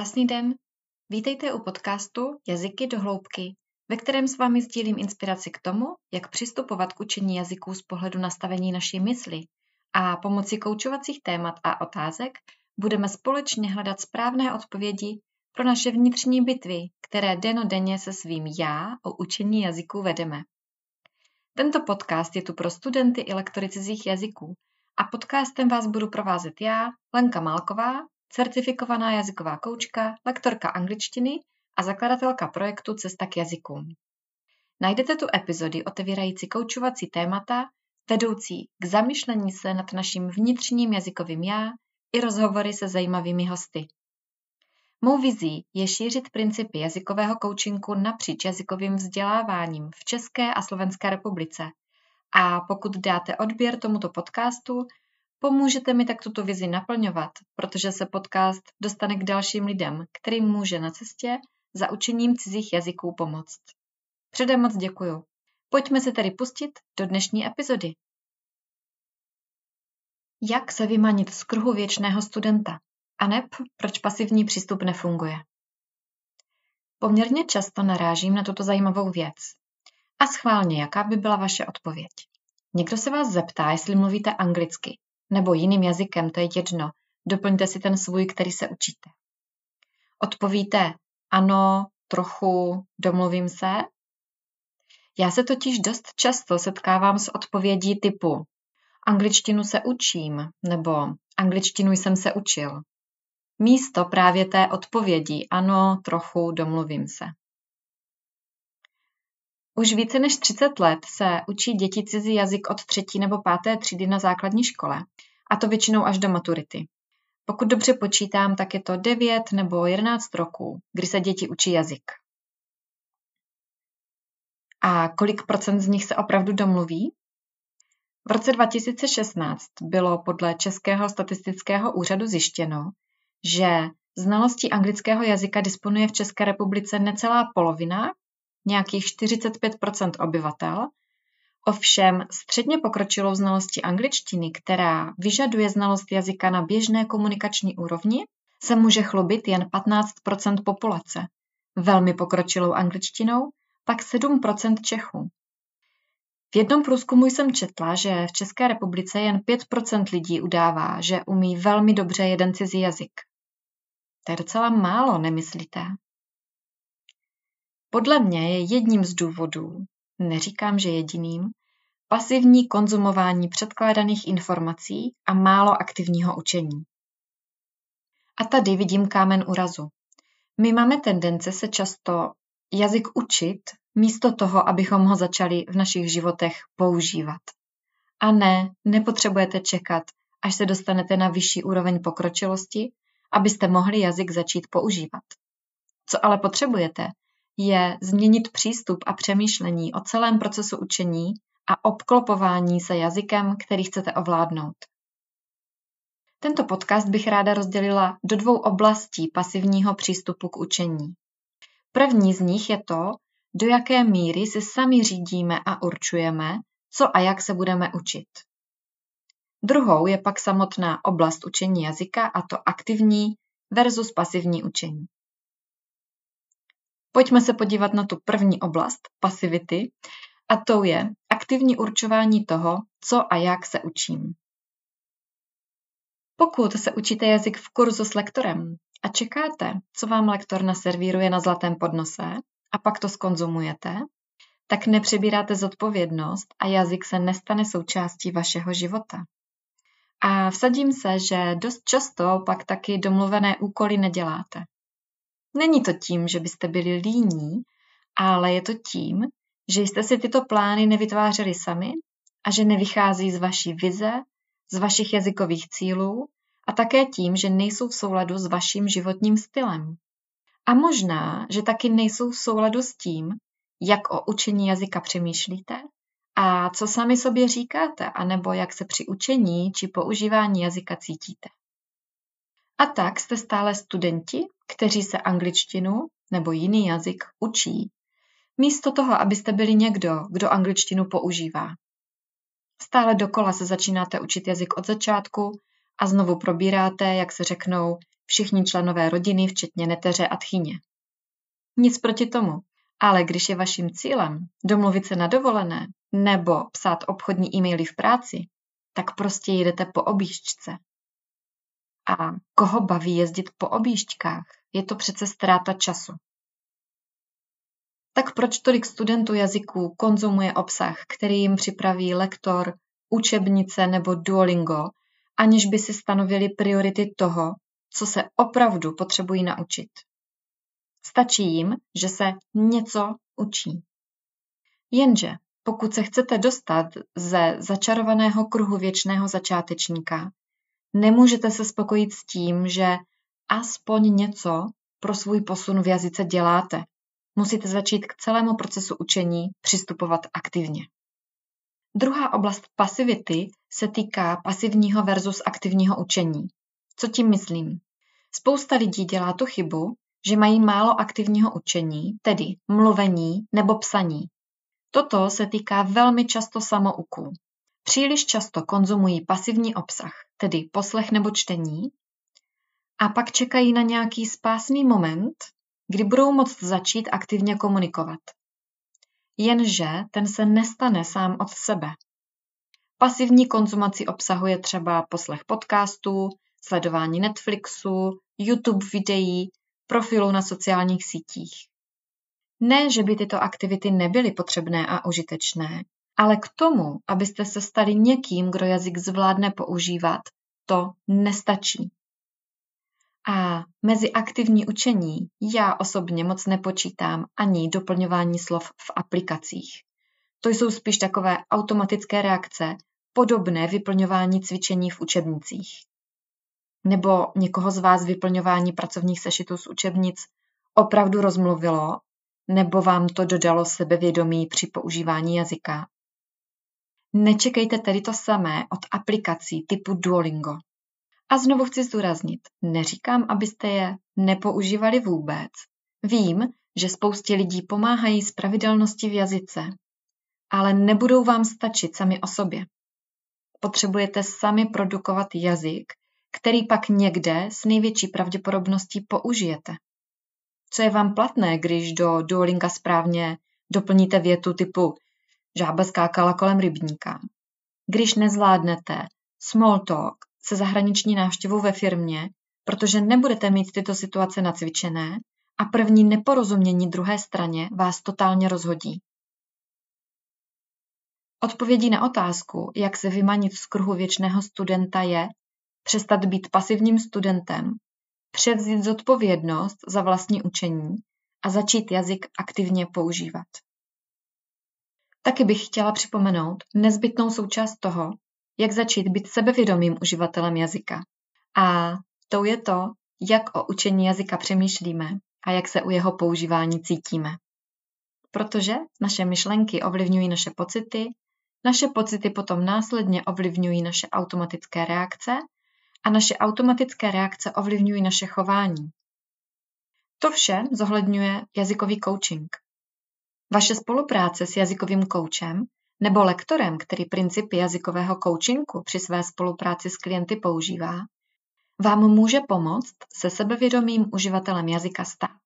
Krásný den. Vítejte u podcastu Jazyky do hloubky, ve kterém s vámi sdílím inspiraci k tomu, jak přistupovat k učení jazyků z pohledu nastavení naší mysli a pomocí koučovacích témat a otázek budeme společně hledat správné odpovědi pro naše vnitřní bitvy, které denodenně se svým já o učení jazyků vedeme. Tento podcast je tu pro studenty i lektory cizích jazyků a podcastem vás budu provázet já, Lenka Málková, certifikovaná jazyková koučka, lektorka angličtiny a zakladatelka projektu Cesta k jazykům. Najdete tu epizody otevírající koučovací témata, vedoucí k zamyšlení se nad naším vnitřním jazykovým já i rozhovory se zajímavými hosty. Mou vizí je šířit principy jazykového koučinku napříč jazykovým vzděláváním v České a Slovenské republice. A pokud dáte odběr tomuto podcastu, Pomůžete mi tak tuto vizi naplňovat, protože se podcast dostane k dalším lidem, kterým může na cestě za učením cizích jazyků pomoct. Předem moc děkuju. Pojďme se tedy pustit do dnešní epizody. Jak se vymanit z kruhu věčného studenta? A neb, proč pasivní přístup nefunguje? Poměrně často narážím na tuto zajímavou věc. A schválně, jaká by byla vaše odpověď? Někdo se vás zeptá, jestli mluvíte anglicky, nebo jiným jazykem, to je jedno. Doplňte si ten svůj, který se učíte. Odpovíte ano, trochu, domluvím se. Já se totiž dost často setkávám s odpovědí typu angličtinu se učím nebo angličtinu jsem se učil. Místo právě té odpovědi ano, trochu, domluvím se. Už více než 30 let se učí děti cizí jazyk od třetí nebo páté třídy na základní škole, a to většinou až do maturity. Pokud dobře počítám, tak je to 9 nebo 11 roků, kdy se děti učí jazyk. A kolik procent z nich se opravdu domluví? V roce 2016 bylo podle Českého statistického úřadu zjištěno, že znalostí anglického jazyka disponuje v České republice necelá polovina nějakých 45% obyvatel. Ovšem středně pokročilou znalostí angličtiny, která vyžaduje znalost jazyka na běžné komunikační úrovni, se může chlubit jen 15% populace. Velmi pokročilou angličtinou pak 7% Čechů. V jednom průzkumu jsem četla, že v České republice jen 5% lidí udává, že umí velmi dobře jeden cizí jazyk. To je docela málo, nemyslíte? Podle mě je jedním z důvodů, neříkám, že jediným, pasivní konzumování předkládaných informací a málo aktivního učení. A tady vidím kámen urazu. My máme tendence se často jazyk učit místo toho, abychom ho začali v našich životech používat. A ne, nepotřebujete čekat, až se dostanete na vyšší úroveň pokročilosti, abyste mohli jazyk začít používat. Co ale potřebujete, je změnit přístup a přemýšlení o celém procesu učení a obklopování se jazykem, který chcete ovládnout. Tento podcast bych ráda rozdělila do dvou oblastí pasivního přístupu k učení. První z nich je to, do jaké míry si sami řídíme a určujeme, co a jak se budeme učit. Druhou je pak samotná oblast učení jazyka a to aktivní versus pasivní učení. Pojďme se podívat na tu první oblast, pasivity, a to je aktivní určování toho, co a jak se učím. Pokud se učíte jazyk v kurzu s lektorem a čekáte, co vám lektor naservíruje na zlatém podnose a pak to skonzumujete, tak nepřebíráte zodpovědnost a jazyk se nestane součástí vašeho života. A vsadím se, že dost často pak taky domluvené úkoly neděláte. Není to tím, že byste byli líní, ale je to tím, že jste si tyto plány nevytvářeli sami a že nevychází z vaší vize, z vašich jazykových cílů a také tím, že nejsou v souladu s vaším životním stylem. A možná, že taky nejsou v souladu s tím, jak o učení jazyka přemýšlíte a co sami sobě říkáte, anebo jak se při učení či používání jazyka cítíte. A tak jste stále studenti, kteří se angličtinu nebo jiný jazyk učí, místo toho, abyste byli někdo, kdo angličtinu používá. Stále dokola se začínáte učit jazyk od začátku a znovu probíráte, jak se řeknou, všichni členové rodiny, včetně neteře a tchyně. Nic proti tomu, ale když je vaším cílem domluvit se na dovolené nebo psát obchodní e-maily v práci, tak prostě jedete po objížďce. A koho baví jezdit po objížďkách? Je to přece ztráta času. Tak proč tolik studentů jazyků konzumuje obsah, který jim připraví lektor, učebnice nebo Duolingo, aniž by si stanovili priority toho, co se opravdu potřebují naučit? Stačí jim, že se něco učí. Jenže pokud se chcete dostat ze začarovaného kruhu věčného začátečníka, nemůžete se spokojit s tím, že aspoň něco pro svůj posun v jazyce děláte. Musíte začít k celému procesu učení přistupovat aktivně. Druhá oblast pasivity se týká pasivního versus aktivního učení. Co tím myslím? Spousta lidí dělá tu chybu, že mají málo aktivního učení, tedy mluvení nebo psaní. Toto se týká velmi často samouků. Příliš často konzumují pasivní obsah, tedy poslech nebo čtení, a pak čekají na nějaký spásný moment, kdy budou moct začít aktivně komunikovat. Jenže ten se nestane sám od sebe. Pasivní konzumaci obsahuje třeba poslech podcastů, sledování Netflixu, YouTube videí, profilů na sociálních sítích. Ne, že by tyto aktivity nebyly potřebné a užitečné, ale k tomu, abyste se stali někým, kdo jazyk zvládne používat, to nestačí. A mezi aktivní učení já osobně moc nepočítám ani doplňování slov v aplikacích. To jsou spíš takové automatické reakce, podobné vyplňování cvičení v učebnicích. Nebo někoho z vás vyplňování pracovních sešitů z učebnic opravdu rozmluvilo, nebo vám to dodalo sebevědomí při používání jazyka. Nečekejte tedy to samé od aplikací typu Duolingo. A znovu chci zdůraznit, neříkám, abyste je nepoužívali vůbec. Vím, že spoustě lidí pomáhají z pravidelnosti v jazyce, ale nebudou vám stačit sami o sobě. Potřebujete sami produkovat jazyk, který pak někde s největší pravděpodobností použijete. Co je vám platné, když do Duolinga správně doplníte větu typu žába skákala kolem rybníka? Když nezvládnete small talk se zahraniční návštěvou ve firmě, protože nebudete mít tyto situace nacvičené a první neporozumění druhé straně vás totálně rozhodí. Odpovědí na otázku, jak se vymanit z kruhu věčného studenta je přestat být pasivním studentem, převzít zodpovědnost za vlastní učení a začít jazyk aktivně používat. Taky bych chtěla připomenout nezbytnou součást toho, jak začít být sebevědomým uživatelem jazyka. A to je to, jak o učení jazyka přemýšlíme a jak se u jeho používání cítíme. Protože naše myšlenky ovlivňují naše pocity, naše pocity potom následně ovlivňují naše automatické reakce a naše automatické reakce ovlivňují naše chování. To vše zohledňuje jazykový coaching. Vaše spolupráce s jazykovým koučem nebo lektorem, který principy jazykového coachingu při své spolupráci s klienty používá, vám může pomoct se sebevědomým uživatelem jazyka stát.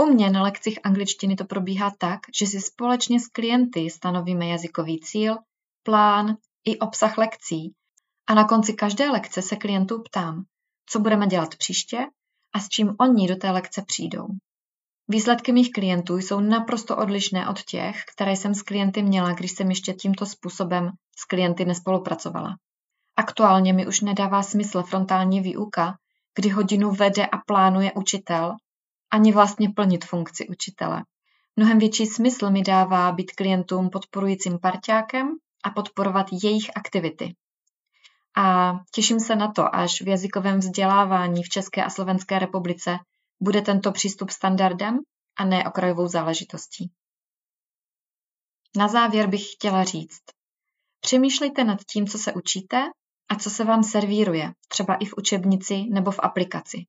U mě na lekcích angličtiny to probíhá tak, že si společně s klienty stanovíme jazykový cíl, plán i obsah lekcí a na konci každé lekce se klientů ptám, co budeme dělat příště a s čím oni do té lekce přijdou. Výsledky mých klientů jsou naprosto odlišné od těch, které jsem s klienty měla, když jsem ještě tímto způsobem s klienty nespolupracovala. Aktuálně mi už nedává smysl frontální výuka, kdy hodinu vede a plánuje učitel, ani vlastně plnit funkci učitele. Mnohem větší smysl mi dává být klientům podporujícím parťákem a podporovat jejich aktivity. A těším se na to, až v jazykovém vzdělávání v České a Slovenské republice bude tento přístup standardem a ne okrajovou záležitostí. Na závěr bych chtěla říct, přemýšlejte nad tím, co se učíte a co se vám servíruje, třeba i v učebnici nebo v aplikaci.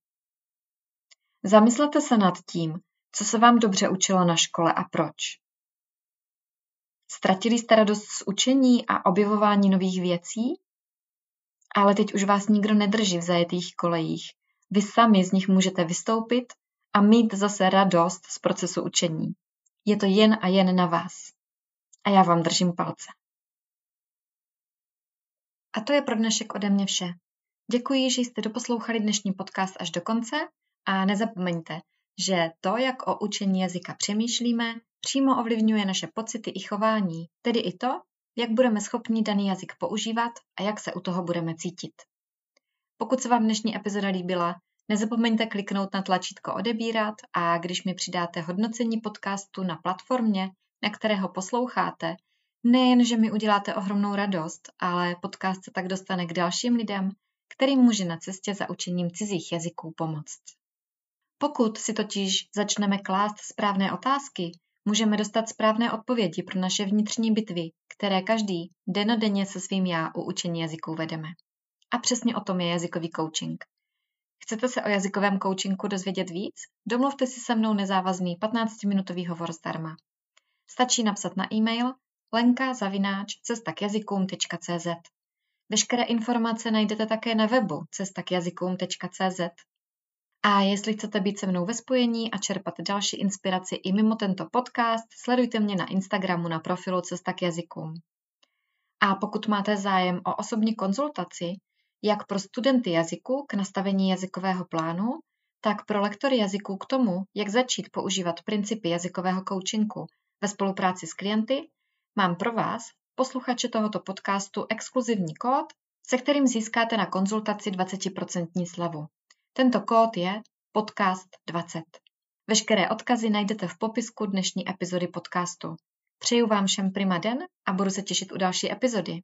Zamyslete se nad tím, co se vám dobře učilo na škole a proč. Ztratili jste radost z učení a objevování nových věcí? Ale teď už vás nikdo nedrží v zajetých kolejích vy sami z nich můžete vystoupit a mít zase radost z procesu učení. Je to jen a jen na vás. A já vám držím palce. A to je pro dnešek ode mě vše. Děkuji, že jste doposlouchali dnešní podcast až do konce a nezapomeňte, že to, jak o učení jazyka přemýšlíme, přímo ovlivňuje naše pocity i chování, tedy i to, jak budeme schopni daný jazyk používat a jak se u toho budeme cítit. Pokud se vám dnešní epizoda líbila, nezapomeňte kliknout na tlačítko odebírat a když mi přidáte hodnocení podcastu na platformě, na které ho posloucháte, nejen, že mi uděláte ohromnou radost, ale podcast se tak dostane k dalším lidem, kterým může na cestě za učením cizích jazyků pomoct. Pokud si totiž začneme klást správné otázky, můžeme dostat správné odpovědi pro naše vnitřní bitvy, které každý denodenně se svým já u učení jazyků vedeme. A přesně o tom je jazykový coaching. Chcete se o jazykovém coachingu dozvědět víc? Domluvte si se mnou nezávazný 15-minutový hovor zdarma. Stačí napsat na e-mail lenka zavináč cestakjazykům.cz Veškeré informace najdete také na webu cestakjazykům.cz a jestli chcete být se mnou ve spojení a čerpat další inspiraci i mimo tento podcast, sledujte mě na Instagramu na profilu Cesta k jazykům. A pokud máte zájem o osobní konzultaci, jak pro studenty jazyku k nastavení jazykového plánu, tak pro lektory jazyků k tomu, jak začít používat principy jazykového coachingu ve spolupráci s klienty, mám pro vás, posluchače tohoto podcastu, exkluzivní kód, se kterým získáte na konzultaci 20% slevu. Tento kód je podcast 20. Veškeré odkazy najdete v popisku dnešní epizody podcastu. Přeju vám všem prima den a budu se těšit u další epizody.